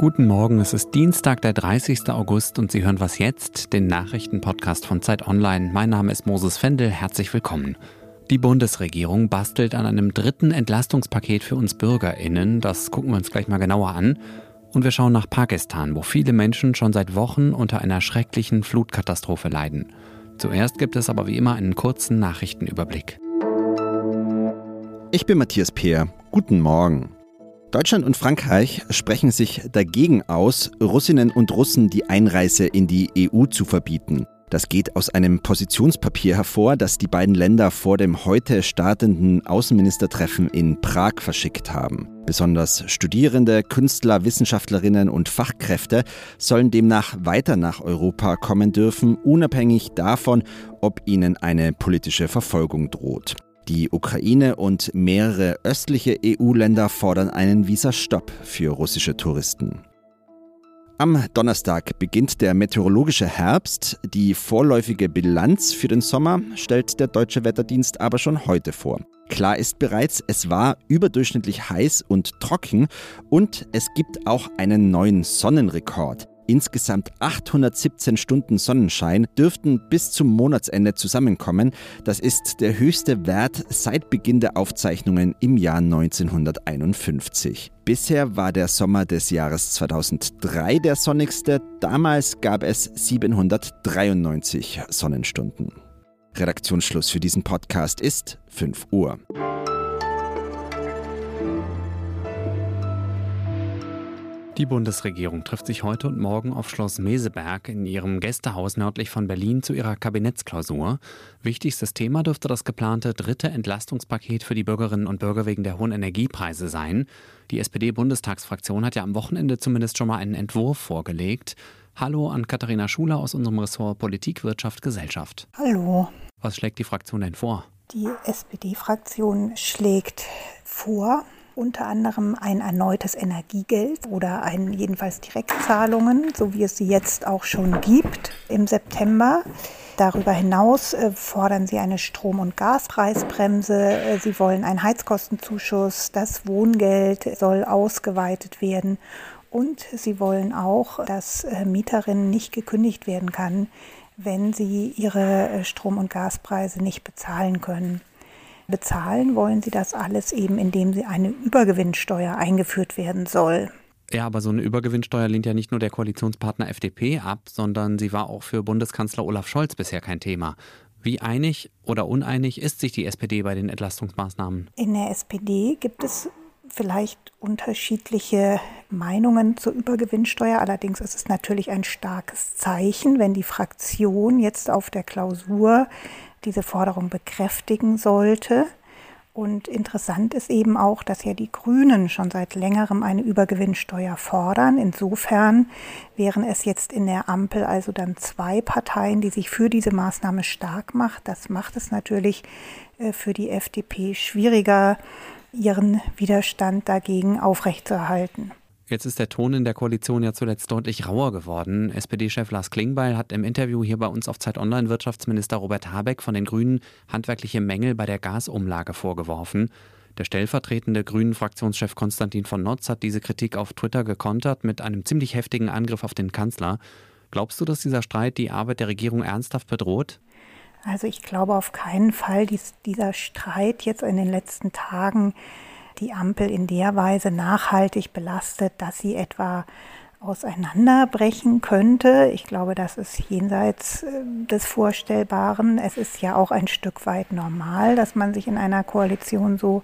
Guten Morgen, es ist Dienstag, der 30. August und Sie hören was jetzt, den Nachrichtenpodcast von Zeit Online. Mein Name ist Moses Fendel, herzlich willkommen. Die Bundesregierung bastelt an einem dritten Entlastungspaket für uns Bürgerinnen. Das gucken wir uns gleich mal genauer an. Und wir schauen nach Pakistan, wo viele Menschen schon seit Wochen unter einer schrecklichen Flutkatastrophe leiden. Zuerst gibt es aber wie immer einen kurzen Nachrichtenüberblick. Ich bin Matthias Peer. Guten Morgen. Deutschland und Frankreich sprechen sich dagegen aus, Russinnen und Russen die Einreise in die EU zu verbieten. Das geht aus einem Positionspapier hervor, das die beiden Länder vor dem heute startenden Außenministertreffen in Prag verschickt haben. Besonders Studierende, Künstler, Wissenschaftlerinnen und Fachkräfte sollen demnach weiter nach Europa kommen dürfen, unabhängig davon, ob ihnen eine politische Verfolgung droht. Die Ukraine und mehrere östliche EU-Länder fordern einen Visastopp für russische Touristen. Am Donnerstag beginnt der meteorologische Herbst. Die vorläufige Bilanz für den Sommer stellt der Deutsche Wetterdienst aber schon heute vor. Klar ist bereits, es war überdurchschnittlich heiß und trocken und es gibt auch einen neuen Sonnenrekord. Insgesamt 817 Stunden Sonnenschein dürften bis zum Monatsende zusammenkommen. Das ist der höchste Wert seit Beginn der Aufzeichnungen im Jahr 1951. Bisher war der Sommer des Jahres 2003 der sonnigste. Damals gab es 793 Sonnenstunden. Redaktionsschluss für diesen Podcast ist 5 Uhr. Die Bundesregierung trifft sich heute und morgen auf Schloss Meseberg in ihrem Gästehaus nördlich von Berlin zu ihrer Kabinettsklausur. Wichtigstes Thema dürfte das geplante dritte Entlastungspaket für die Bürgerinnen und Bürger wegen der hohen Energiepreise sein. Die SPD-Bundestagsfraktion hat ja am Wochenende zumindest schon mal einen Entwurf vorgelegt. Hallo an Katharina Schuler aus unserem Ressort Politik, Wirtschaft, Gesellschaft. Hallo. Was schlägt die Fraktion denn vor? Die SPD-Fraktion schlägt vor, unter anderem ein erneutes Energiegeld oder ein jedenfalls Direktzahlungen, so wie es sie jetzt auch schon gibt im September. Darüber hinaus äh, fordern sie eine Strom- und Gaspreisbremse. Äh, sie wollen einen Heizkostenzuschuss. Das Wohngeld soll ausgeweitet werden. Und sie wollen auch, dass äh, Mieterinnen nicht gekündigt werden kann, wenn sie ihre Strom- und Gaspreise nicht bezahlen können. Bezahlen wollen sie das alles eben, indem sie eine Übergewinnsteuer eingeführt werden soll. Ja, aber so eine Übergewinnsteuer lehnt ja nicht nur der Koalitionspartner FDP ab, sondern sie war auch für Bundeskanzler Olaf Scholz bisher kein Thema. Wie einig oder uneinig ist sich die SPD bei den Entlastungsmaßnahmen? In der SPD gibt es vielleicht unterschiedliche Meinungen zur Übergewinnsteuer. Allerdings ist es natürlich ein starkes Zeichen, wenn die Fraktion jetzt auf der Klausur diese Forderung bekräftigen sollte. Und interessant ist eben auch, dass ja die Grünen schon seit längerem eine Übergewinnsteuer fordern. Insofern wären es jetzt in der Ampel also dann zwei Parteien, die sich für diese Maßnahme stark macht. Das macht es natürlich äh, für die FDP schwieriger, ihren Widerstand dagegen aufrechtzuerhalten. Jetzt ist der Ton in der Koalition ja zuletzt deutlich rauer geworden. SPD-Chef Lars Klingbeil hat im Interview hier bei uns auf Zeit Online Wirtschaftsminister Robert Habeck von den Grünen handwerkliche Mängel bei der Gasumlage vorgeworfen. Der stellvertretende Grünen-Fraktionschef Konstantin von Notz hat diese Kritik auf Twitter gekontert mit einem ziemlich heftigen Angriff auf den Kanzler. Glaubst du, dass dieser Streit die Arbeit der Regierung ernsthaft bedroht? Also ich glaube auf keinen Fall, dass dieser Streit jetzt in den letzten Tagen die Ampel in der Weise nachhaltig belastet, dass sie etwa auseinanderbrechen könnte. Ich glaube, das ist jenseits äh, des Vorstellbaren. Es ist ja auch ein Stück weit normal, dass man sich in einer Koalition so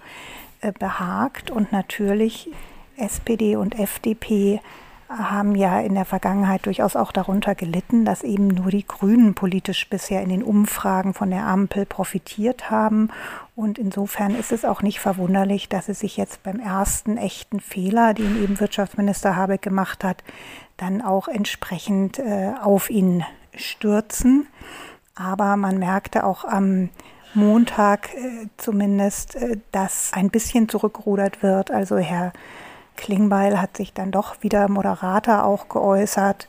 äh, behagt. Und natürlich SPD und FDP haben ja in der Vergangenheit durchaus auch darunter gelitten, dass eben nur die Grünen politisch bisher in den Umfragen von der Ampel profitiert haben. Und insofern ist es auch nicht verwunderlich, dass sie sich jetzt beim ersten echten Fehler, den eben Wirtschaftsminister Habeck gemacht hat, dann auch entsprechend äh, auf ihn stürzen. Aber man merkte auch am Montag äh, zumindest, äh, dass ein bisschen zurückgerudert wird. Also Herr Klingbeil hat sich dann doch wieder moderater auch geäußert.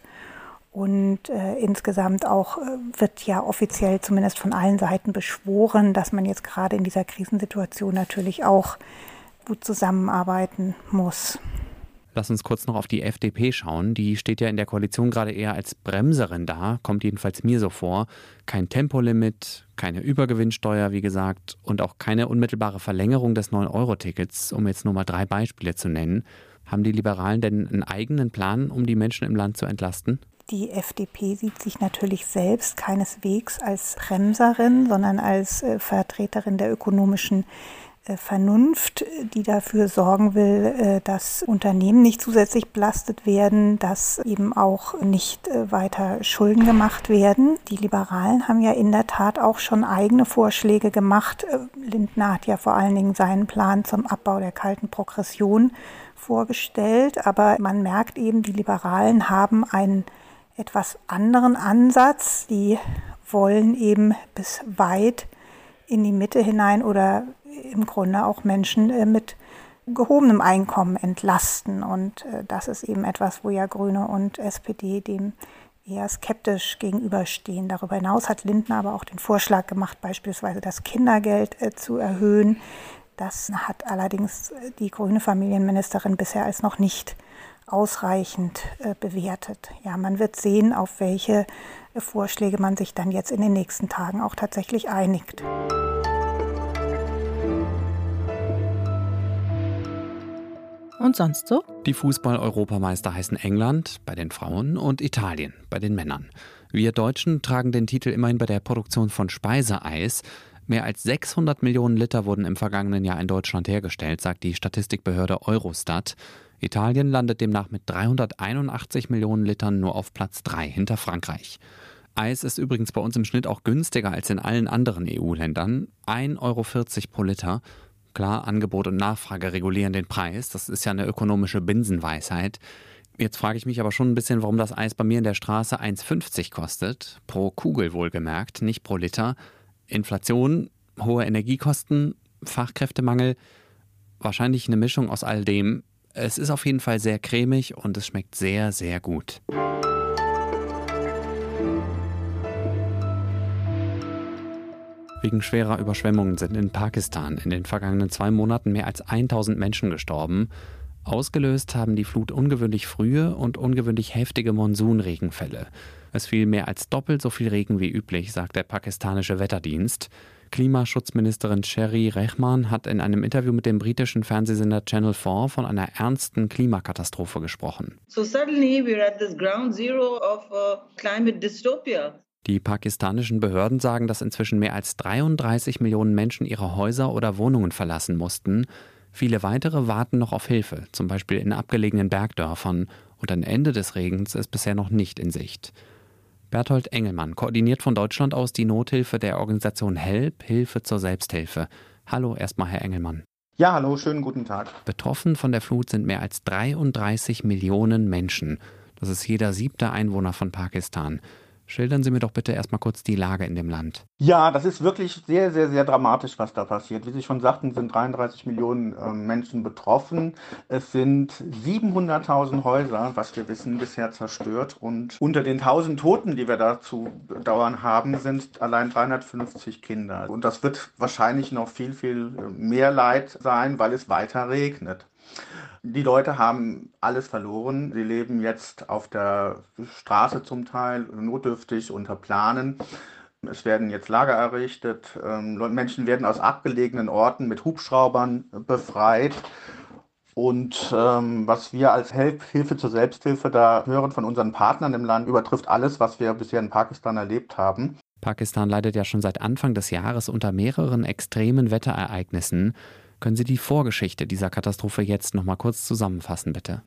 Und äh, insgesamt auch äh, wird ja offiziell zumindest von allen Seiten beschworen, dass man jetzt gerade in dieser Krisensituation natürlich auch gut zusammenarbeiten muss. Lass uns kurz noch auf die FDP schauen. Die steht ja in der Koalition gerade eher als Bremserin da, kommt jedenfalls mir so vor. Kein Tempolimit, keine Übergewinnsteuer, wie gesagt, und auch keine unmittelbare Verlängerung des 9-Euro-Tickets, um jetzt nur mal drei Beispiele zu nennen. Haben die Liberalen denn einen eigenen Plan, um die Menschen im Land zu entlasten? Die FDP sieht sich natürlich selbst keineswegs als Bremserin, sondern als äh, Vertreterin der ökonomischen äh, Vernunft, die dafür sorgen will, äh, dass Unternehmen nicht zusätzlich belastet werden, dass eben auch nicht weiter Schulden gemacht werden. Die Liberalen haben ja in der Tat auch schon eigene Vorschläge gemacht. Lindner hat ja vor allen Dingen seinen Plan zum Abbau der kalten Progression vorgestellt, aber man merkt eben, die Liberalen haben einen etwas anderen Ansatz. Die wollen eben bis weit in die Mitte hinein oder im Grunde auch Menschen äh, mit gehobenem Einkommen entlasten. Und äh, das ist eben etwas, wo ja Grüne und SPD dem eher skeptisch gegenüberstehen. Darüber hinaus hat Lindner aber auch den Vorschlag gemacht, beispielsweise das Kindergeld äh, zu erhöhen. Das hat allerdings die grüne Familienministerin bisher als noch nicht ausreichend bewertet. Ja, man wird sehen, auf welche Vorschläge man sich dann jetzt in den nächsten Tagen auch tatsächlich einigt. Und sonst so? Die Fußball-Europameister heißen England bei den Frauen und Italien bei den Männern. Wir Deutschen tragen den Titel immerhin bei der Produktion von Speiseeis. Mehr als 600 Millionen Liter wurden im vergangenen Jahr in Deutschland hergestellt, sagt die Statistikbehörde Eurostat. Italien landet demnach mit 381 Millionen Litern nur auf Platz 3 hinter Frankreich. Eis ist übrigens bei uns im Schnitt auch günstiger als in allen anderen EU-Ländern. 1,40 Euro pro Liter. Klar, Angebot und Nachfrage regulieren den Preis. Das ist ja eine ökonomische Binsenweisheit. Jetzt frage ich mich aber schon ein bisschen, warum das Eis bei mir in der Straße 1,50 kostet. Pro Kugel wohlgemerkt, nicht pro Liter. Inflation, hohe Energiekosten, Fachkräftemangel. Wahrscheinlich eine Mischung aus all dem. Es ist auf jeden Fall sehr cremig und es schmeckt sehr, sehr gut. Wegen schwerer Überschwemmungen sind in Pakistan in den vergangenen zwei Monaten mehr als 1000 Menschen gestorben. Ausgelöst haben die Flut ungewöhnlich frühe und ungewöhnlich heftige Monsunregenfälle. Es fiel mehr als doppelt so viel Regen wie üblich, sagt der pakistanische Wetterdienst. Klimaschutzministerin Sherry Rehman hat in einem Interview mit dem britischen Fernsehsender Channel 4 von einer ernsten Klimakatastrophe gesprochen. So suddenly we're at this ground zero of uh, climate dystopia. Die pakistanischen Behörden sagen, dass inzwischen mehr als 33 Millionen Menschen ihre Häuser oder Wohnungen verlassen mussten. Viele weitere warten noch auf Hilfe, zum Beispiel in abgelegenen Bergdörfern, und ein Ende des Regens ist bisher noch nicht in Sicht. Berthold Engelmann koordiniert von Deutschland aus die Nothilfe der Organisation HELP, Hilfe zur Selbsthilfe. Hallo erstmal, Herr Engelmann. Ja, hallo, schönen guten Tag. Betroffen von der Flut sind mehr als 33 Millionen Menschen. Das ist jeder siebte Einwohner von Pakistan. Schildern Sie mir doch bitte erstmal kurz die Lage in dem Land. Ja, das ist wirklich sehr, sehr, sehr dramatisch, was da passiert. Wie Sie schon sagten, sind 33 Millionen äh, Menschen betroffen. Es sind 700.000 Häuser, was wir wissen, bisher zerstört. Und unter den 1000 Toten, die wir dazu dauern haben, sind allein 350 Kinder. Und das wird wahrscheinlich noch viel, viel mehr Leid sein, weil es weiter regnet. Die Leute haben alles verloren. Sie leben jetzt auf der Straße zum Teil, notdürftig unter Planen. Es werden jetzt Lager errichtet. Ähm, Menschen werden aus abgelegenen Orten mit Hubschraubern befreit. Und ähm, was wir als Hilfe zur Selbsthilfe da hören von unseren Partnern im Land, übertrifft alles, was wir bisher in Pakistan erlebt haben. Pakistan leidet ja schon seit Anfang des Jahres unter mehreren extremen Wetterereignissen. Können Sie die Vorgeschichte dieser Katastrophe jetzt noch mal kurz zusammenfassen, bitte?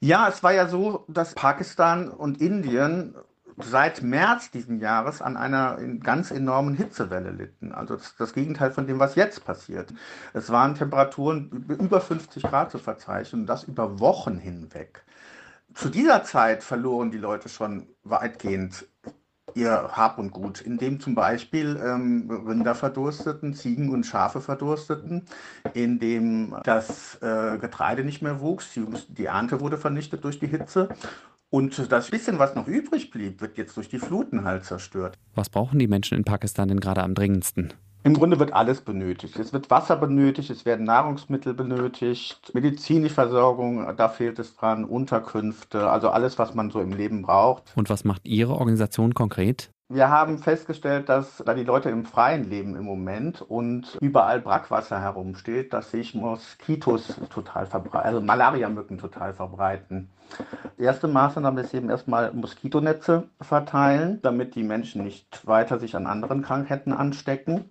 Ja, es war ja so, dass Pakistan und Indien seit März diesen Jahres an einer ganz enormen Hitzewelle litten. Also das, Gegenteil von dem, was jetzt passiert. Es waren Temperaturen über 50 Grad zu verzeichnen und das über Wochen hinweg. Zu dieser Zeit verloren die Leute schon weitgehend ihr Hab und Gut, indem zum Beispiel ähm, Rinder verdursteten, Ziegen und Schafe verdursteten, indem das äh, Getreide nicht mehr wuchs, die, die Ernte wurde vernichtet durch die Hitze und das bisschen, was noch übrig blieb, wird jetzt durch die Fluten halt zerstört. Was brauchen die Menschen in Pakistan denn gerade am dringendsten? Im Grunde wird alles benötigt. Es wird Wasser benötigt, es werden Nahrungsmittel benötigt, medizinische Versorgung, da fehlt es dran, Unterkünfte, also alles, was man so im Leben braucht. Und was macht Ihre Organisation konkret? Wir haben festgestellt, dass da die Leute im Freien leben im Moment und überall Brackwasser herumsteht, dass sich Moskitos total verbreiten, also Malariamücken total verbreiten. Die erste Maßnahme ist eben erstmal Moskitonetze verteilen, damit die Menschen nicht weiter sich an anderen Krankheiten anstecken.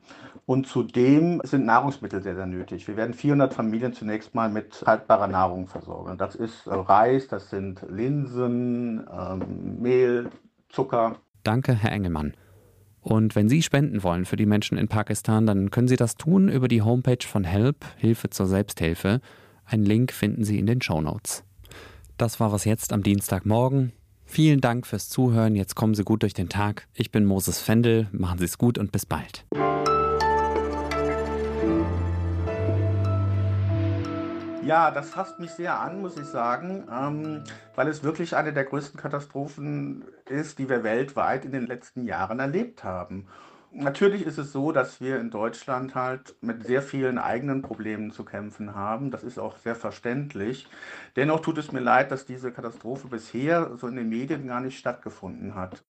Und zudem sind Nahrungsmittel sehr, sehr nötig. Wir werden 400 Familien zunächst mal mit haltbarer Nahrung versorgen. Das ist Reis, das sind Linsen, ähm, Mehl, Zucker. Danke, Herr Engelmann. Und wenn Sie spenden wollen für die Menschen in Pakistan, dann können Sie das tun über die Homepage von Help, Hilfe zur Selbsthilfe. Einen Link finden Sie in den Show Notes. Das war was jetzt am Dienstagmorgen. Vielen Dank fürs Zuhören. Jetzt kommen Sie gut durch den Tag. Ich bin Moses Fendel. Machen Sie es gut und bis bald. Ja, das fasst mich sehr an, muss ich sagen, ähm, weil es wirklich eine der größten Katastrophen ist, die wir weltweit in den letzten Jahren erlebt haben. Natürlich ist es so, dass wir in Deutschland halt mit sehr vielen eigenen Problemen zu kämpfen haben. Das ist auch sehr verständlich. Dennoch tut es mir leid, dass diese Katastrophe bisher so in den Medien gar nicht stattgefunden hat.